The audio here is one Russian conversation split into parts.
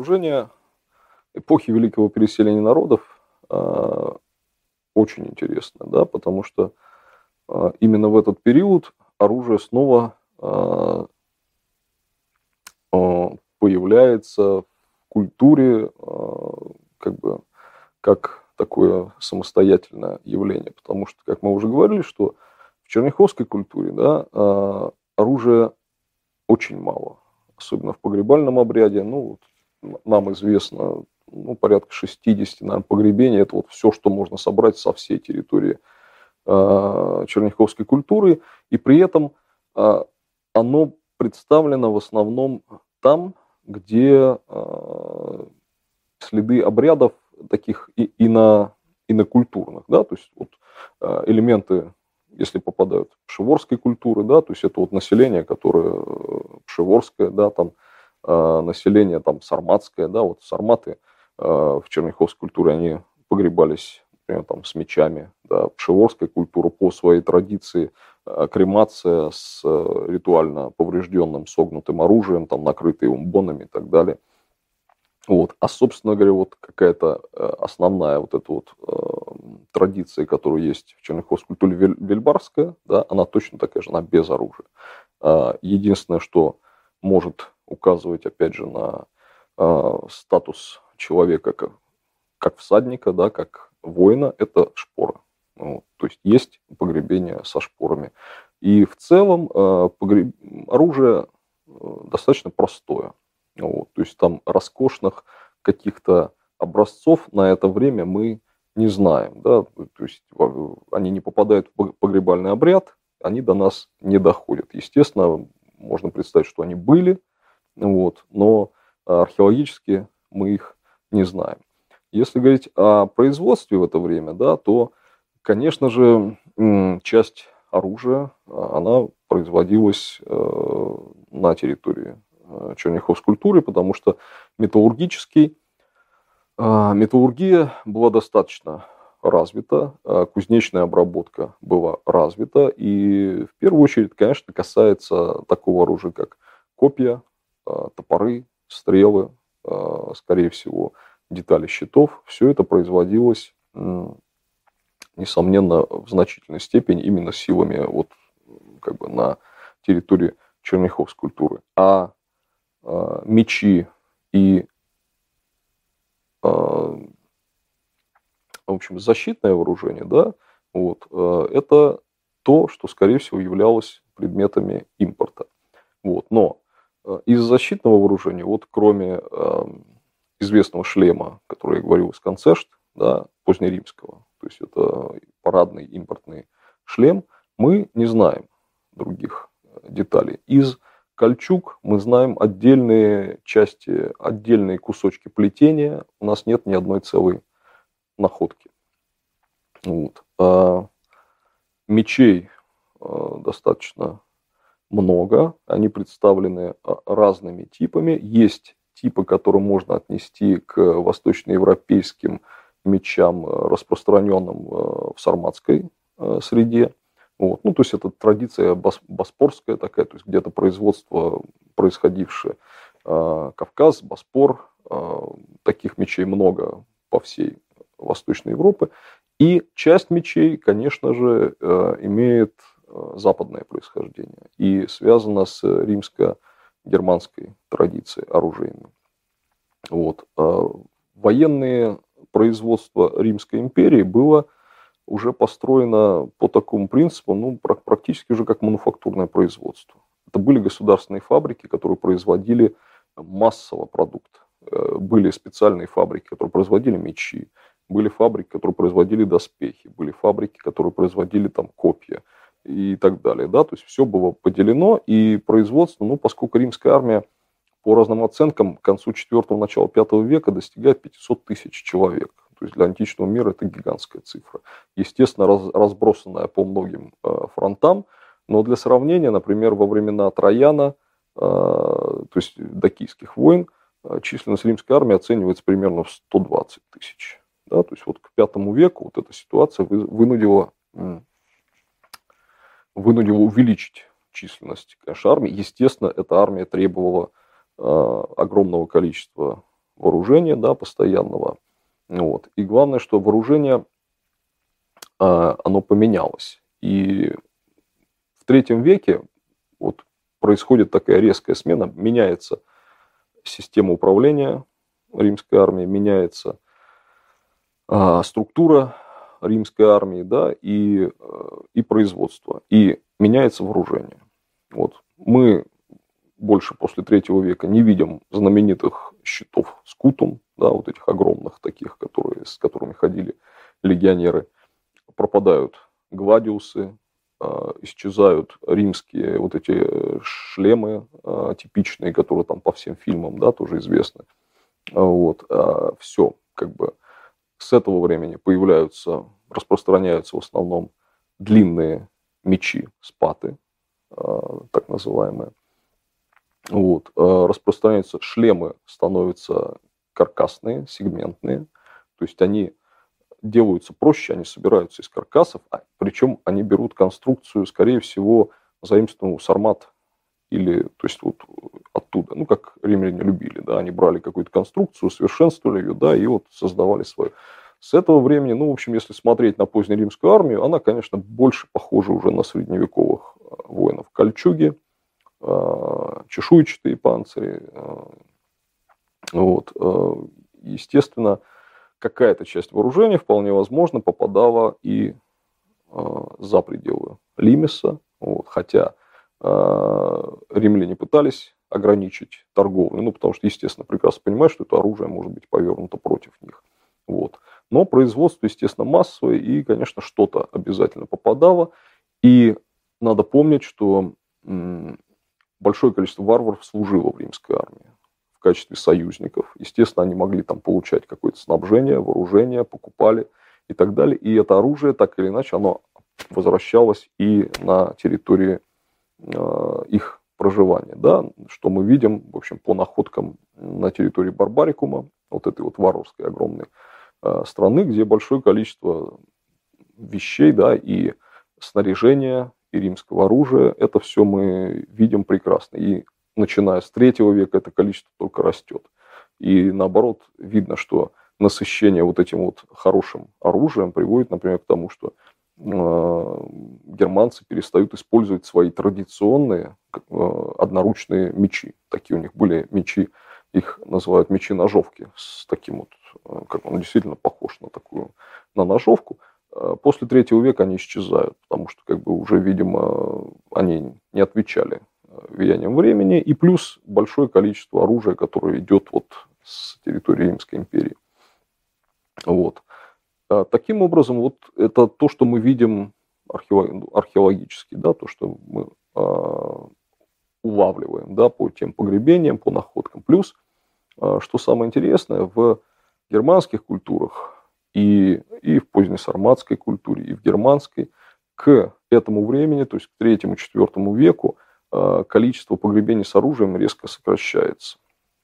вооружение эпохи великого переселения народов э, очень интересно, да, потому что э, именно в этот период оружие снова э, появляется в культуре как бы как такое самостоятельное явление, потому что, как мы уже говорили, что в черняховской культуре да, оружия очень мало, особенно в погребальном обряде. Ну, вот, нам известно ну, порядка 60, наверное, погребений. Это вот все, что можно собрать со всей территории э, черняховской культуры. И при этом э, оно представлено в основном там, где э, следы обрядов таких и, ино, инокультурных, да, то есть вот элементы, если попадают пшеворской культуры, да, то есть это вот население, которое пшеворское, да, там население там сарматское, да, вот сарматы в черняховской культуре, они погребались, например, там с мечами, да, пшеворская культура по своей традиции, кремация с ритуально поврежденным согнутым оружием, там накрытые умбонами и так далее – вот. А, собственно говоря, вот какая-то основная вот эта вот э, традиция, которая есть в черняховской культуре вельбарская, да, она точно такая же, она без оружия. Единственное, что может указывать, опять же, на э, статус человека как, как всадника, да, как воина, это шпора. Вот. То есть есть погребение со шпорами. И в целом э, погреб... оружие э, достаточно простое. Вот, то есть там роскошных каких-то образцов на это время мы не знаем. Да? То есть они не попадают в погребальный обряд, они до нас не доходят. Естественно, можно представить, что они были, вот, но археологически мы их не знаем. Если говорить о производстве в это время, да, то, конечно же, часть оружия, она производилась э, на территории Э, Черняховской потому что металлургический, э, металлургия была достаточно развита, кузнечная обработка была развита, и в первую очередь, конечно, касается такого оружия, как копья, топоры, стрелы, скорее всего, детали щитов. Все это производилось, несомненно, в значительной степени именно силами вот, как бы на территории Черняховской культуры. А Э, мечи и э, в общем, защитное вооружение, да, вот, э, это то, что, скорее всего, являлось предметами импорта. Вот. Но из защитного вооружения, вот кроме известного шлема, который я говорил из концешт, да, позднеримского, то есть это парадный импортный шлем, мы не знаем других деталей. Из Кольчуг, мы знаем отдельные части, отдельные кусочки плетения. У нас нет ни одной целой находки. Вот. А мечей а, достаточно много. Они представлены а, разными типами. Есть типы, которые можно отнести к восточноевропейским мечам, распространенным в сарматской среде. Вот. Ну, то есть это традиция бос, боспорская такая, то есть где-то производство происходившее. Э, Кавказ, Боспор, э, таких мечей много по всей Восточной Европе. И часть мечей, конечно же, э, имеет э, западное происхождение и связана с римско-германской традицией оружейной. Вот. Э, военные производства Римской империи было – уже построена по такому принципу, ну, практически уже как мануфактурное производство. Это были государственные фабрики, которые производили массово продукт. Э, были специальные фабрики, которые производили мечи, были фабрики, которые производили доспехи, были фабрики, которые производили там копья и так далее. Да? То есть все было поделено, и производство, ну, поскольку римская армия по разным оценкам к концу 4 начала 5 века достигает 500 тысяч человек. То есть для античного мира это гигантская цифра. Естественно, раз, разбросанная по многим э, фронтам, но для сравнения, например, во времена Трояна, э, то есть докийских войн, э, численность римской армии оценивается примерно в 120 тысяч. Да, то есть вот к пятому веку вот эта ситуация вынудила, вынудила увеличить численность конечно, армии. Естественно, эта армия требовала огромного количества вооружения, да, постоянного. Вот. И главное, что вооружение, а, оно поменялось. И в третьем веке вот происходит такая резкая смена, меняется система управления римской армии, меняется а, структура римской армии, да, и, э, и производство, и меняется вооружение. Вот. Мы больше после третьего века не видим знаменитых щитов скутум, да, вот этих огромных таких, которые, с которыми ходили легионеры. Пропадают гладиусы, э, исчезают римские вот эти шлемы э, типичные, которые там по всем фильмам, да, тоже известны. Вот. А все, как бы с этого времени появляются, распространяются в основном длинные мечи, спаты, а, так называемые. Вот. А распространяются шлемы, становятся каркасные, сегментные. То есть они делаются проще, они собираются из каркасов, а, причем они берут конструкцию, скорее всего, заимствованную сармат или, то есть вот оттуда, ну, как римляне любили, да, они брали какую-то конструкцию, совершенствовали ее, да, и вот создавали свою. С этого времени, ну, в общем, если смотреть на позднюю римскую армию, она, конечно, больше похожа уже на средневековых э, воинов. Кольчуги, э, чешуйчатые панцири. Э, вот. Естественно, какая-то часть вооружения вполне возможно попадала и за пределы Лимеса, вот, хотя римляне пытались ограничить торговлю, ну, потому что, естественно, прекрасно понимают, что это оружие может быть повернуто против них. Вот. Но производство, естественно, массовое, и, конечно, что-то обязательно попадало. И надо помнить, что большое количество варваров служило в римской армии в качестве союзников. Естественно, они могли там получать какое-то снабжение, вооружение, покупали и так далее. И это оружие, так или иначе, оно возвращалось и на территории их проживания. Да? Что мы видим, в общем, по находкам на территории Барбарикума, вот этой вот варварской огромной Э, страны, где большое количество вещей, да, и снаряжения, и римского оружия, это все мы видим прекрасно. И начиная с третьего века это количество только растет. И наоборот, видно, что насыщение вот этим вот хорошим оружием приводит, например, к тому, что э, германцы перестают использовать свои традиционные э, одноручные мечи. Такие у них были мечи, их называют мечи-ножовки с таким вот Э, как он действительно похож на такую, на ножовку. Э, после третьего века они исчезают, потому что, как бы, уже, видимо, они не отвечали э, влиянием времени, и плюс большое количество оружия, которое идет вот с территории Римской империи. Вот. Таким образом, вот это то, что мы видим археологически, да, то, что мы улавливаем да, по тем погребениям, по находкам. Плюс, что самое интересное, в германских культурах и, и в позднесарматской культуре, и в германской, к этому времени, то есть к третьему-четвертому веку, количество погребений с оружием резко сокращается.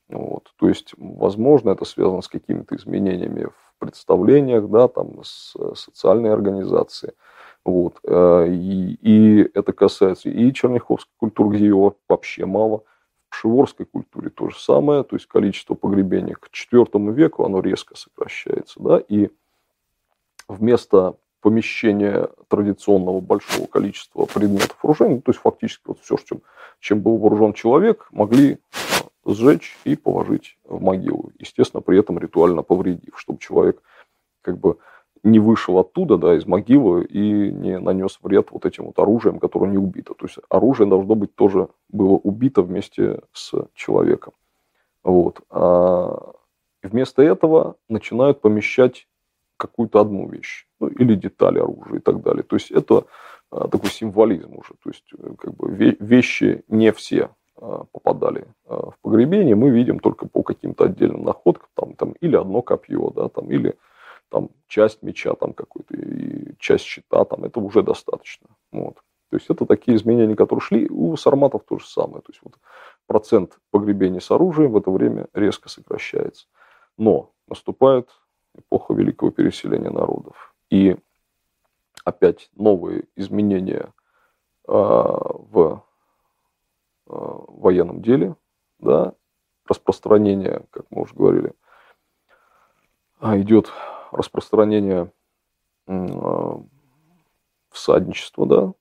Вот. То есть, возможно, это связано с какими-то изменениями в представлениях, да, там, с социальной организацией. Вот. Э, и, и это касается и черняховской культуры, где его вообще мало – пшеворской культуре то же самое, то есть количество погребений к IV веку, оно резко сокращается, да, и вместо помещения традиционного большого количества предметов вооружения, то есть фактически вот все, чем, чем был вооружен человек, могли сжечь и положить в могилу. Естественно, при этом ритуально повредив, чтобы человек как бы не вышел оттуда, да, из могилы и не нанес вред вот этим вот оружием, которое не убито. То есть оружие должно быть тоже было убито вместе с человеком. Вот. А вместо этого начинают помещать какую-то одну вещь, ну, или детали оружия и так далее. То есть это а, такой символизм уже. То есть э, как бы вещи не все попадали а, в погребение, мы видим только по каким-то отдельным находкам, там, там или одно копье, да, там, или там часть меча там какой-то и часть щита там, это уже достаточно. Вот. То есть это такие изменения, которые шли. У сарматов то же самое. То есть вот процент погребений с оружием в это время резко сокращается. Но наступает эпоха великого переселения народов. И опять новые изменения э, в э, военном деле, да, распространение, как мы уже говорили, а, идет распространение а, всадничества, да,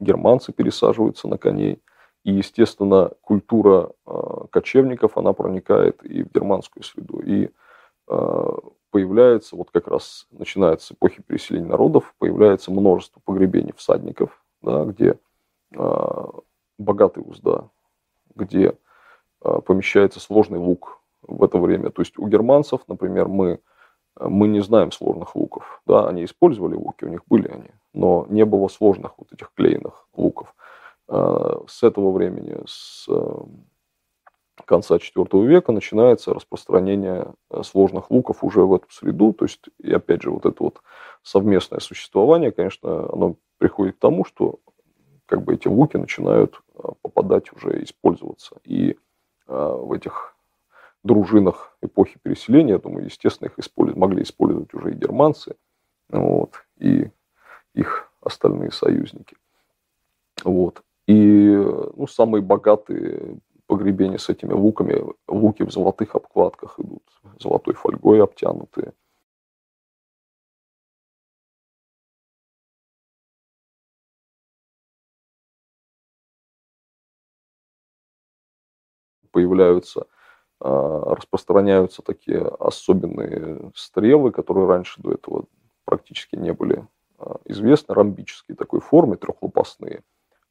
германцы пересаживаются на коней, и, естественно, культура кочевников, она проникает и в германскую среду, и появляется, вот как раз начинается эпохи переселения народов, появляется множество погребений всадников, да, где богатая узда, где помещается сложный лук, в это время. То есть у германцев, например, мы, мы не знаем сложных луков. Да, они использовали луки, у них были они, но не было сложных вот этих клеенных луков. А, с этого времени, с конца IV века начинается распространение сложных луков уже в эту среду. То есть, и опять же, вот это вот совместное существование, конечно, оно приходит к тому, что как бы эти луки начинают э, попадать уже использоваться. И в этих дружинах эпохи переселения, я думаю, естественно, их использовать, могли использовать уже и германцы, вот, и их остальные союзники. Вот. И ну, самые богатые погребения с этими луками, луки в золотых обкладках идут, золотой фольгой обтянутые. Появляются а, распространяются такие особенные стрелы, которые раньше до этого практически не были а, известны, ромбические такой формы, трехлопастные.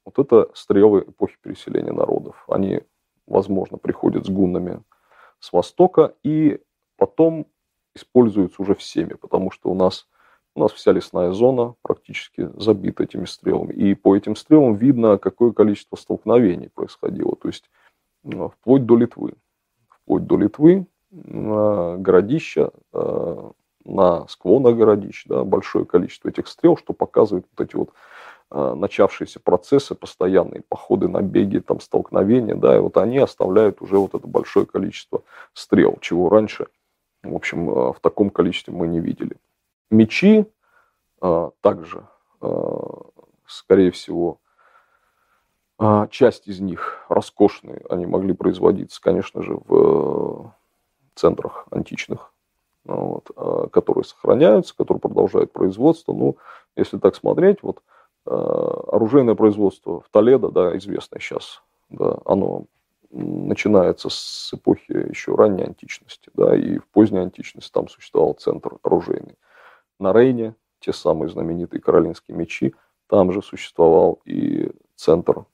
Вот это стрелы эпохи переселения народов. Они, возможно, приходят с гуннами с востока и потом используются уже всеми, потому что у нас, у нас вся лесная зона практически забита этими стрелами. И по этим стрелам видно, какое количество столкновений происходило, то есть вплоть до Литвы вплоть до Литвы, городища, э, на склонах городищ, да, большое количество этих стрел, что показывает вот эти вот э, начавшиеся процессы, постоянные походы, набеги, там, столкновения, да, и вот они оставляют уже вот это большое количество стрел, чего раньше, в общем, э, в таком количестве мы не видели. Мечи также, скорее всего, часть из них роскошные, они могли производиться, конечно же, в центрах античных, вот, а, которые сохраняются, которые продолжают производство. Ну, если так смотреть, вот а, оружейное производство в Толедо, да, известное сейчас, да, оно начинается с эпохи еще ранней античности, да, и в поздней античности там существовал центр оружейный. На Рейне те самые знаменитые каролинские мечи, там же существовал и центр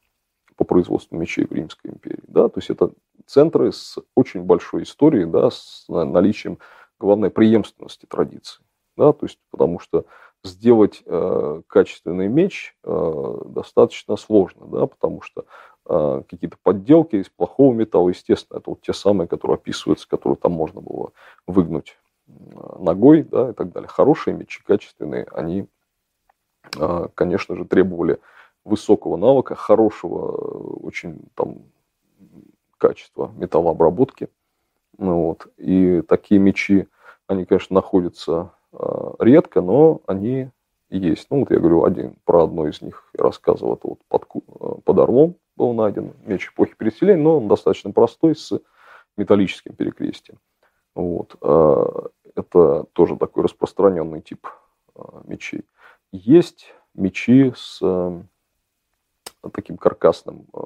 по производству мечей в Римской империи. Да? То есть это центры с очень большой историей, да, с наличием, главной преемственности традиций. Да? То есть, потому что сделать э, качественный меч э, достаточно сложно, да, потому что э, какие-то подделки из плохого металла, естественно, это вот те самые, которые описываются, которые там можно было выгнуть э, ногой, да, и так далее. Хорошие мечи, качественные, они, э, конечно же, требовали высокого навыка, хорошего очень там качества металлообработки. Ну, вот. И такие мечи, они, конечно, находятся э, редко, но они есть. Ну, вот я говорю один, про одно из них я рассказывал, это вот под, э, под Орлом был найден меч эпохи переселения, но он достаточно простой, с металлическим перекрестием. Вот. Э, это тоже такой распространенный тип мечей. Есть мечи с таким каркасным э,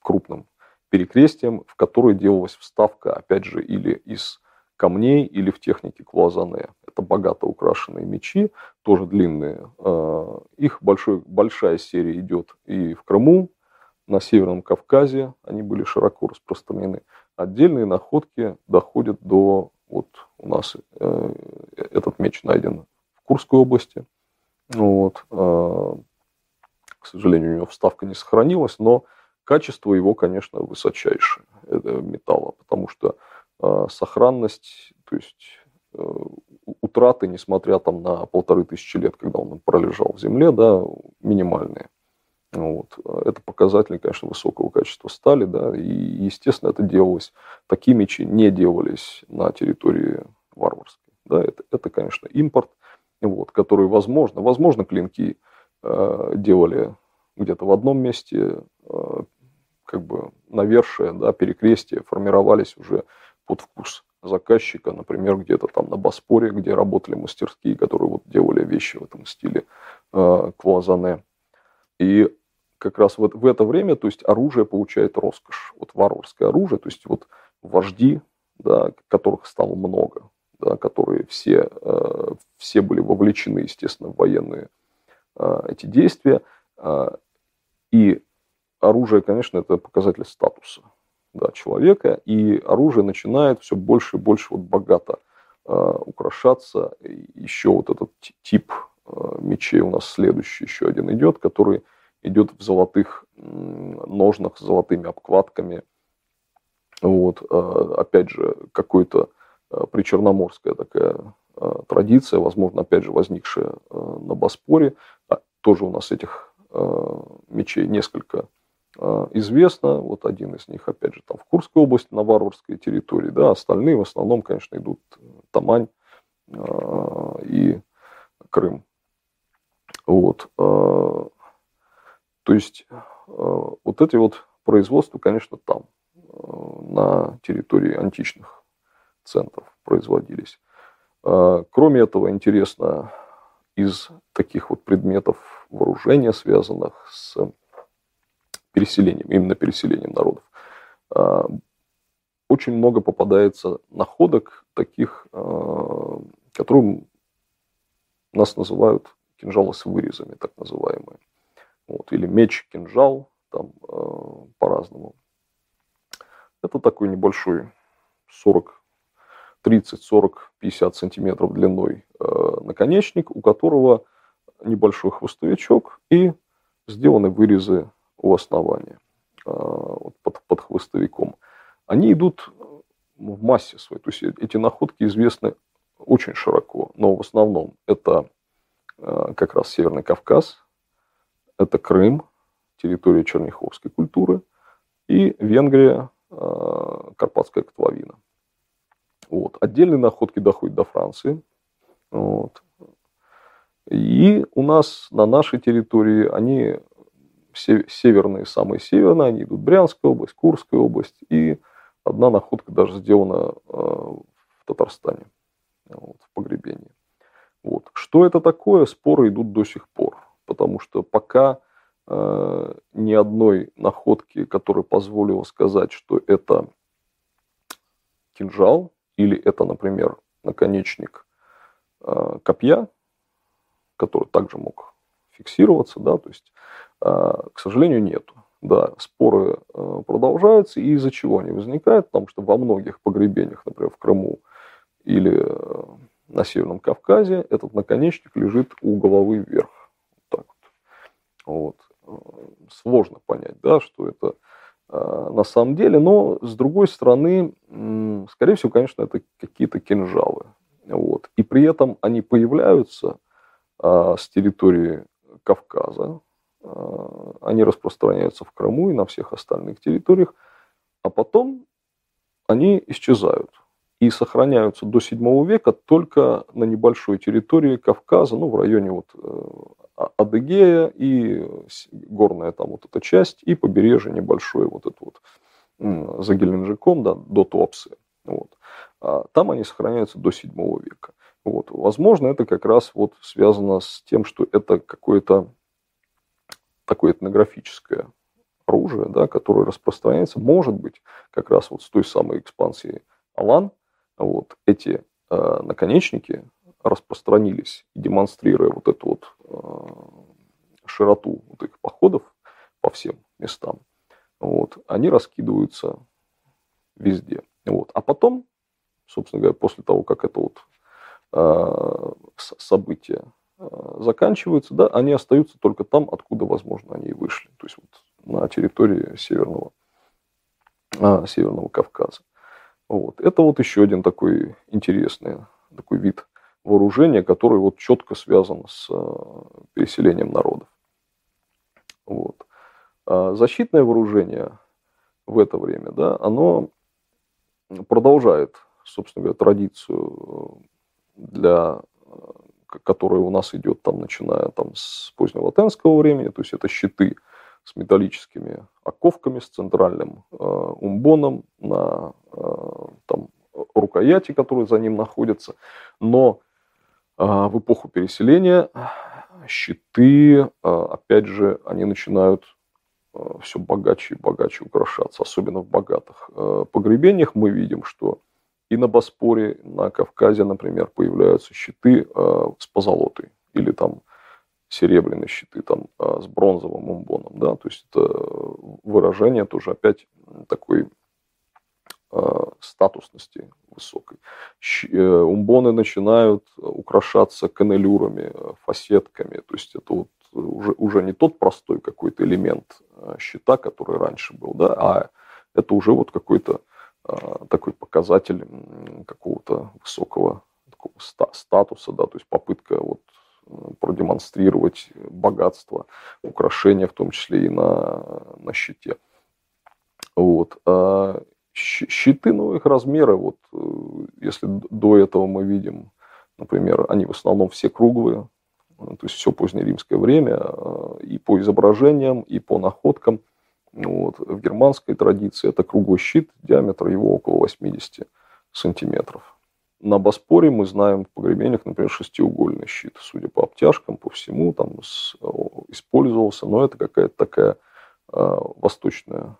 крупным перекрестием, в который делалась вставка, опять же, или из камней, или в технике клуазане. Это богато украшенные мечи, тоже длинные. Э, их большой, большая серия идет и в Крыму, на Северном Кавказе они были широко распространены. Отдельные находки доходят до, вот у нас э, этот меч найден в Курской области, вот, к сожалению, у него вставка не сохранилась, но качество его, конечно, высочайшее металла, потому что э, сохранность, то есть э, утраты, несмотря там на полторы тысячи лет, когда он пролежал в земле, да, минимальные. Вот. Это показатель, конечно, высокого качества стали, да, и, естественно, это делалось, такие мечи не делались на территории варварской, да, это, это конечно, импорт, вот, который, возможно, возможно, клинки делали где-то в одном месте, э, как бы навершие, да, перекрестие формировались уже под вкус заказчика, например, где-то там на Боспоре, где работали мастерские, которые вот делали вещи в этом стиле э, клуазане. И как раз вот в это время, то есть оружие получает роскошь, вот варварское оружие, то есть вот вожди, да, которых стало много, да, которые все, э, все были вовлечены, естественно, в военные э, эти действия. Э, и оружие, конечно, это показатель статуса да, человека, и оружие начинает все больше и больше вот богато э, украшаться. еще вот этот тип э, мечей у нас следующий, еще один идет, который идет в золотых ножнах с золотыми обкладками. Вот, э, опять же, какой-то э, причерноморская такая э, традиция, возможно, опять же, возникшая э, на Боспоре. А, тоже у нас этих э, мечей несколько известно. Вот один из них, опять же, там в Курской области, на варварской территории. Да, остальные в основном, конечно, идут э, Тамань и Крым. Вот. То есть вот эти вот производства, конечно, там, на территории античных центров производились. Кроме этого, интересно, из таких вот предметов вооружения, связанных с переселением, именно переселением народов. А, очень много попадается находок таких, а, которые нас называют кинжалы с вырезами, так называемые. Вот, или меч-кинжал, там а, по-разному. Это такой небольшой 40, 30, 40, 50 сантиметров длиной наконечник, у которого небольшой хвостовичок и сделаны вырезы у основания, вот под, под хвостовиком, они идут в массе своей. То есть эти находки известны очень широко, но в основном это как раз Северный Кавказ, это Крым, территория черняховской культуры, и Венгрия, Карпатская котловина. Вот. Отдельные находки доходят до Франции. Вот. И у нас на нашей территории они северные, самые северные, они идут Брянская область, Курская область, и одна находка даже сделана э, в Татарстане, вот, в погребении. Вот. Что это такое, споры идут до сих пор, потому что пока э, ни одной находки, которая позволила сказать, что это кинжал или это, например, наконечник э, копья, который также мог фиксироваться, да, то есть а, к сожалению, нету. Да, споры э, продолжаются, и из-за чего они возникают? Потому что во многих погребениях, например, в Крыму или э, на Северном Кавказе, этот наконечник лежит у головы вверх. Вот так вот. вот. Э, сложно понять, да, что это на самом деле, но с другой стороны, скорее всего, конечно, это какие-то кинжалы. Вот. И при этом они появляются с территории Кавказа, Э, они распространяются в Крыму и на всех остальных территориях, а потом они исчезают и сохраняются до 7 века только на небольшой территории Кавказа, ну, в районе вот э, Адыгея и горная там вот эта часть, и побережье небольшое вот это вот за Геленджиком, да, до Туапсе. Вот. А там они сохраняются до 7 века. Вот. Возможно, это как раз вот связано с тем, что это какое-то такое этнографическое оружие, да, которое распространяется, может быть, как раз вот с той самой экспансии Алан, вот, эти э, наконечники распространились, демонстрируя вот эту вот э, широту вот этих походов по всем местам, вот, они раскидываются везде. Вот. А потом, собственно говоря, после того, как это вот э, событие Э, заканчиваются, да, они остаются только там, откуда, возможно, они и вышли. То есть вот на территории Северного, Северного Кавказа. Вот. Это вот еще один такой интересный такой вид вооружения, который вот четко связан с э, переселением народов. Вот. А защитное вооружение в это время, да, оно продолжает, собственно говоря, традицию для которая у нас идет там, начиная там, с позднего латинского времени, то есть это щиты с металлическими оковками, с центральным э, умбоном на э, там, рукояти, которые за ним находятся. Но в эпоху переселения щиты, опять же, они начинают все богаче и богаче украшаться, особенно в богатых погребениях мы видим, что и на Боспоре, на Кавказе, например, появляются щиты с позолотой или там серебряные щиты там, а, с бронзовым умбоном. Да? То есть это выражение тоже опять такой а, статусности высокой. Э, умбоны начинают украшаться канелюрами, фасетками. То есть это вот уже, уже не тот простой какой-то элемент а, щита, который раньше был, да, а это уже вот какой-то такой показатель какого-то высокого такого статуса, да, то есть попытка вот продемонстрировать богатство, украшения, в том числе и на, на щите. Вот. Щиты, их размеры, вот, э, если до этого мы видим, например, они в основном все круглые, э, то есть все позднеримское время, э, и по изображениям, и по находкам. Вот. В германской традиции это круглый щит, диаметр его около 80 сантиметров. На Боспоре мы знаем в погребениях, например, шестиугольный щит. Судя по обтяжкам, по всему, там использовался. Но это какая-то такая восточная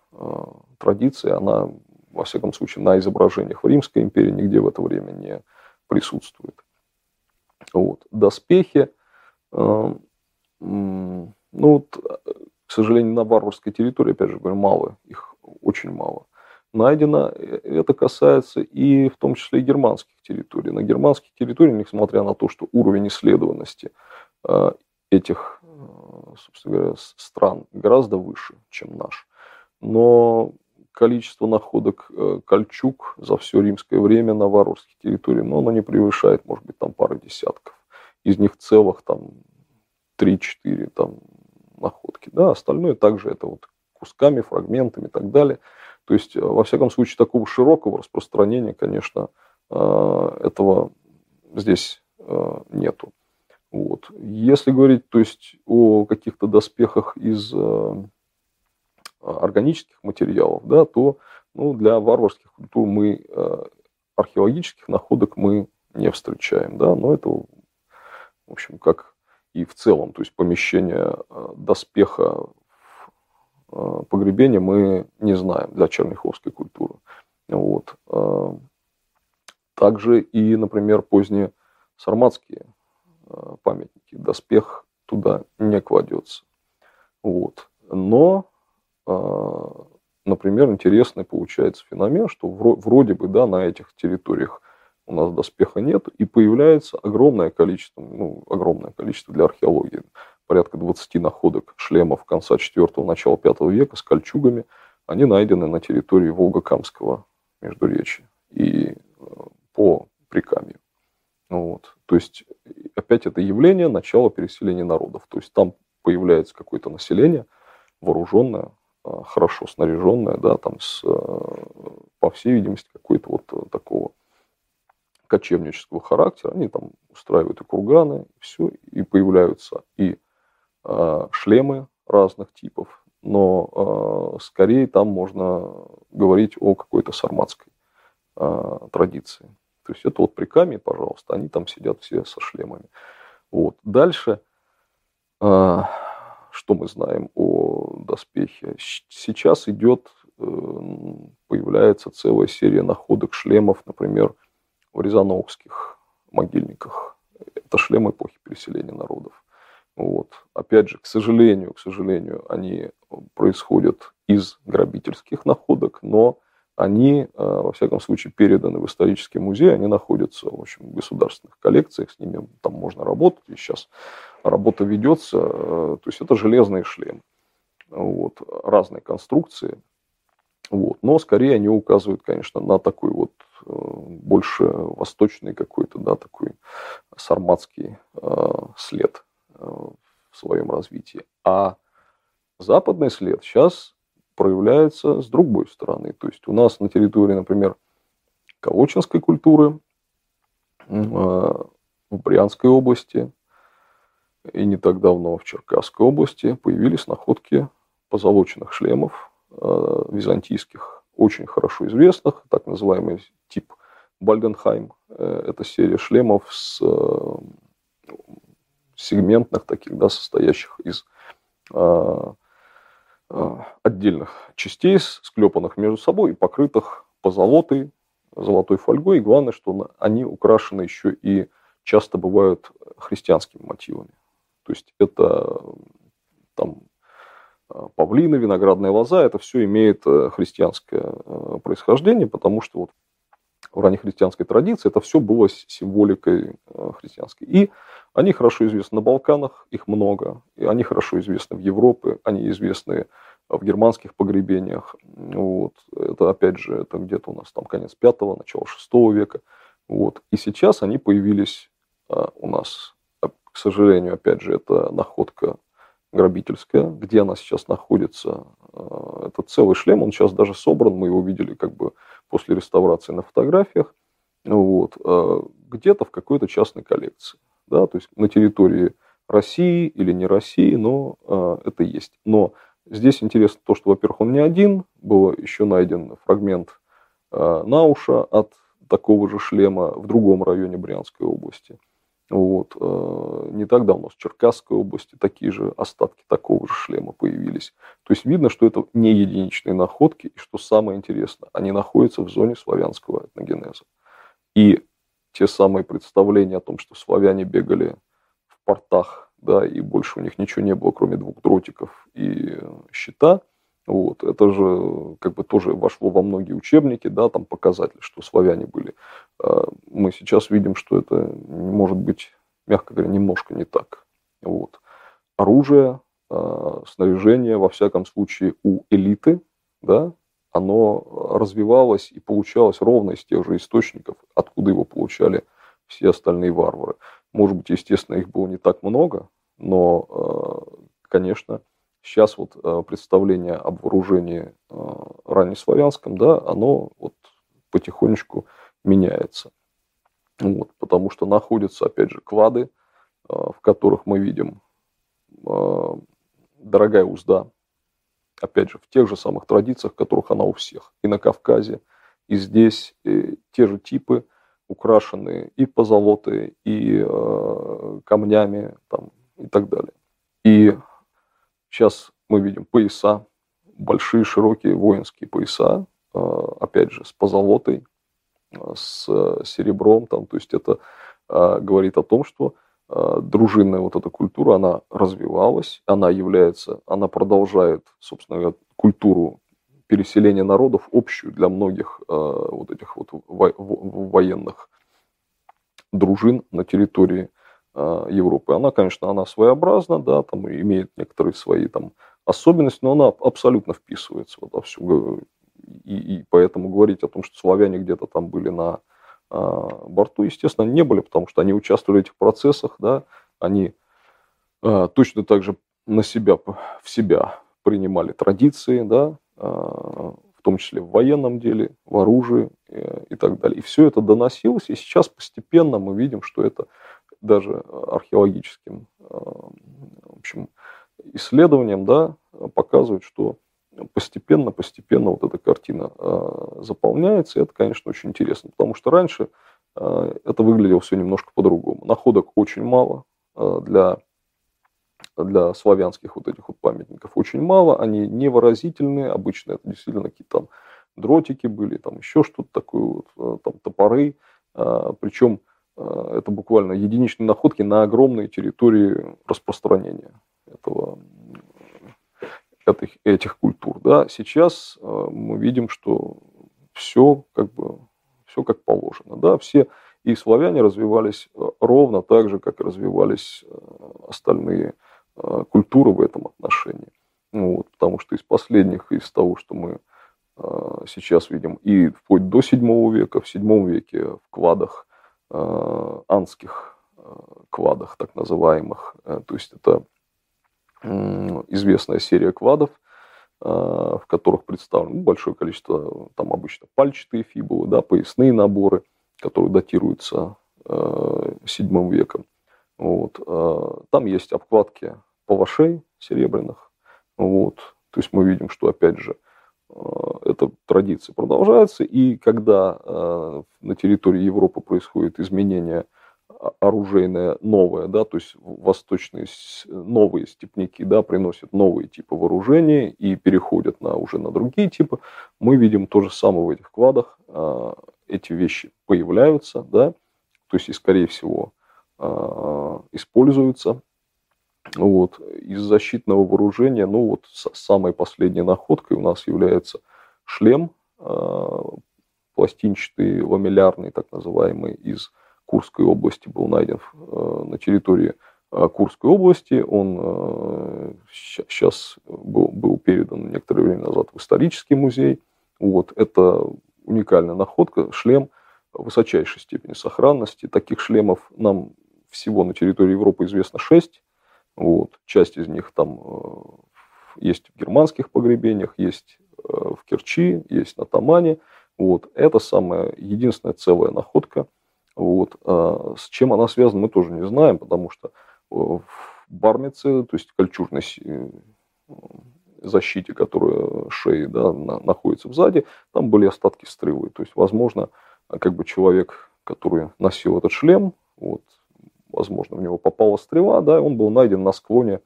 традиция. Она, во всяком случае, на изображениях в Римской империи нигде в это время не присутствует. Вот. Доспехи. Э, ну вот, к сожалению, на варварской территории, опять же говорю, мало. Их очень мало найдено. Это касается и в том числе и германских территорий. На германских территориях, несмотря на то, что уровень исследованности э, этих, э, собственно говоря, стран гораздо выше, чем наш, но количество находок э, кольчуг за все римское время на варварских территориях, но оно не превышает, может быть, там пары десятков. Из них целых там 3-4 там находки. Да, остальное также это вот кусками, фрагментами и так далее – то есть, э, во всяком случае, такого широкого распространения, конечно, э, этого здесь нету. Вот. Если говорить то есть, о каких-то доспехах из органических материалов, да, то ну, для варварских культур мы археологических находок мы не встречаем. Да, но это, в общем, как и в целом, то есть помещение доспеха Э, погребения мы не знаем для черняховской культуры. Вот. Также и, например, поздние сарматские памятники. Доспех туда не кладется. Вот. Но, например, интересный получается феномен, что вроде бы да, на этих территориях у нас доспеха нет, и появляется огромное количество, ну, огромное количество для археологии порядка 20 находок шлемов конца 4-го, начала 5 века с кольчугами. Они найдены на территории Волгокамского междуречия и э, по Прикамью. Вот. То есть, опять это явление начала переселения народов. То есть, там появляется какое-то население, вооруженное, хорошо снаряженное, да, там с, э, по всей видимости, какой-то вот такого кочевнического характера. Они там устраивают и курганы, и все, и появляются и Э, шлемы разных типов, но э, скорее там можно говорить о какой-то сарматской э, традиции. То есть это вот при Каме, пожалуйста, они там сидят все со шлемами. Вот. Дальше, что мы знаем о доспехе? Сейчас идет, появляется целая серия находок шлемов, например, в Рязановских могильниках. Это шлемы эпохи переселения народов. Вот. Опять же, к сожалению, к сожалению, они происходят из грабительских находок, но они, э, во всяком случае, переданы в исторический музей, они находятся в общем, в государственных коллекциях, с ними там можно работать, и сейчас работа ведется, э, то есть это железные шлемы, вот, разные конструкции, вот, но скорее они указывают, конечно, на такой вот э, больше восточный какой-то, да, такой сарматский след в своем развитии. А западный след сейчас проявляется с другой стороны. То есть у нас на территории, например, Колочинской культуры, э, в Брянской области и не так давно в Черкасской области появились находки позолоченных шлемов э, византийских, очень хорошо известных, так называемый тип Бальденхайм. Это серия шлемов с сегментных таких, да, состоящих из отдельных частей, склепанных между собой и покрытых позолотой, золотой фольгой. И главное, что они украшены еще и часто бывают христианскими мотивами. То есть это там павлины, виноградная лоза, это все имеет э, христианское э, происхождение, потому что вот в раннехристианской традиции это все было символикой э, христианской. И они хорошо известны на Балканах, их много, и они хорошо известны в Европе, они известны в германских погребениях. Вот. Это, опять же, это где-то у нас там конец пятого, начало шестого века. Вот. И сейчас они появились а, у нас. К сожалению, опять же, это находка грабительская. Где она сейчас находится? А, это целый шлем, он сейчас даже собран, мы его видели как бы после реставрации на фотографиях. Вот. А, где-то в какой-то частной коллекции. Да? То есть на территории России или не России, но это есть. Но Здесь интересно то, что, во-первых, он не один, был еще найден фрагмент э, Науша от такого же шлема в другом районе Брянской области. Вот. Э, не так давно в Черкасской области такие же остатки такого же шлема появились. То есть видно, что это не единичные находки, и что самое интересное, они находятся в зоне славянского этногенеза. И те самые представления о том, что славяне бегали в портах да, и больше у них ничего не было, кроме двух дротиков и щита. Вот, это же как бы тоже вошло во многие учебники, да, там показатели, что славяне были. А мы сейчас видим, что это может быть, мягко говоря, немножко не так. Вот. Оружие, а, снаряжение, во всяком случае, у элиты, да, оно развивалось и получалось ровно из тех же источников, откуда его получали все остальные варвары. Может быть, естественно, их было не так много, но, э, конечно, сейчас вот э, представление об вооружении э, раннеславянском, да, оно вот потихонечку меняется. Вот, потому что находятся, опять же, клады, в которых мы видим дорогая узда, опять же, в тех же самых традициях, в которых она у всех. И на Кавказе, и здесь и те же типы, украшенные и позолотой, и э, камнями там, и так далее. И сейчас мы видим пояса, большие широкие воинские пояса, э, опять же, с позолотой, э, с серебром, там, то есть это э, говорит о том, что дружинная вот эта культура, она развивалась, она является, она продолжает, собственно культуру переселения народов общую для многих э, вот этих вот во, военных дружин на территории э, Европы. Она, конечно, она своеобразна, да, там имеет некоторые свои там особенности, но она абсолютно вписывается в это все. И, и поэтому говорить о том, что славяне где-то там были на э, борту, естественно, не были, потому что они участвовали в этих процессах, да, они э, точно так же на себя, в себя принимали традиции, да, а, в том числе в военном деле, в оружии э, и так далее. И все это доносилось, и сейчас постепенно мы видим, что это даже археологическим а, в общем, исследованием да, показывает, что постепенно, постепенно вот эта картина а, заполняется, и это, конечно, очень интересно, потому что раньше это выглядело все немножко по-другому. Находок очень мало для для славянских вот этих вот памятников очень мало, они невыразительные, обычно это действительно какие-то там дротики были, там еще что-то такое, вот, э, там топоры, причем это буквально единичные находки на огромной территории распространения этого, этих, этих культур. Да. Сейчас а, мы видим, что все как бы все как положено. Да. Все и славяне развивались э, ровно так же, как развивались э, остальные Э, культуры в этом отношении. Ну, вот, потому что из последних, из того, что мы э, сейчас видим, и вплоть до 7 века, в 7 веке в квадах, э, анских э, квадах, так называемых, э, то есть это э, известная серия квадов, э, в которых представлено большое количество, там обычно пальчатые фибулы, да, поясные наборы, которые датируются э, 7 веком. Вот. Там есть обкладки палашей серебряных. Вот. То есть мы видим, что, опять же, эта традиция продолжается, и когда на территории Европы происходит изменение оружейное новое, да, то есть восточные новые степняки, да, приносят новые типы вооружений и переходят на, уже на другие типы, мы видим то же самое в этих квадах, а, эти вещи появляются, да, то есть и, скорее всего, а, используются. Вот. Из защитного вооружения, ну вот самой последней находкой у нас является шлем а, пластинчатый, ламеллярный, так называемый, из Курской области был найден э, на территории э, Курской области. Он сейчас э, был, был передан некоторое время назад в исторический музей. Вот. Это уникальная находка, шлем высочайшей степени сохранности. Таких шлемов нам всего на территории Европы известно шесть. Вот. Часть из них там есть в германских погребениях, есть в Керчи, есть на Тамане. Вот. Это самая единственная целая находка – вот. А с чем она связана, мы тоже не знаем, потому что э, в бармице, то есть кольчужной э, защите, которая шеи да, на, находится сзади, там были остатки стрелы. То есть, возможно, как бы человек, который носил этот шлем, вот, возможно, в него попала стрела, да, он был найден на склоне,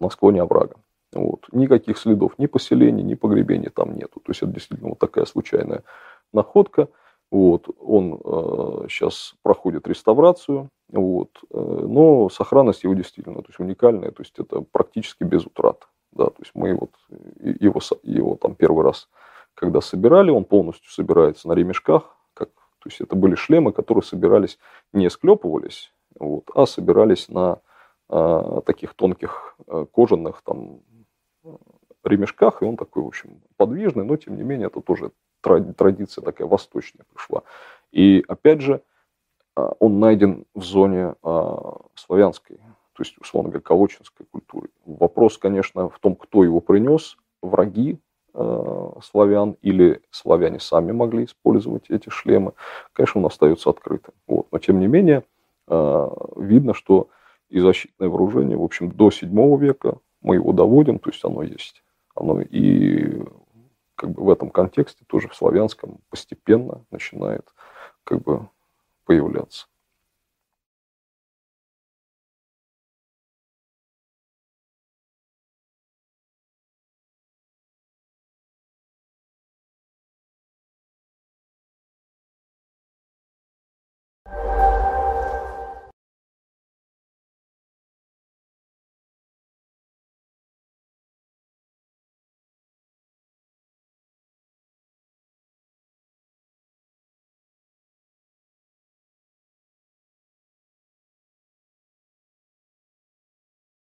на склоне оврага. Вот. Никаких следов ни поселений, ни погребений там нету. То есть это действительно вот такая случайная находка. Вот, он э, сейчас проходит реставрацию, вот, э, но сохранность его действительно то есть уникальная, то есть это практически без утрат. Да, то есть мы вот его, его там первый раз, когда собирали, он полностью собирается на ремешках, то есть это были шлемы, которые собирались, не склепывались, вот, а собирались на э, таких тонких э, кожаных там ремешках, и он такой, в общем, подвижный, но тем не менее это тоже традиция такая восточная пришла. И опять же, а, он найден в зоне а, славянской, то есть, условно говоря, колочинской культуры. Вопрос, конечно, в том, кто его принес, враги а, славян или славяне сами могли использовать эти шлемы, конечно, он остается открытым. Вот. Но, тем не менее, видно, что и защитное вооружение, в общем, до 7 века мы его доводим, то есть оно есть. Оно и как бы в этом контексте тоже в славянском постепенно начинает как бы появляться.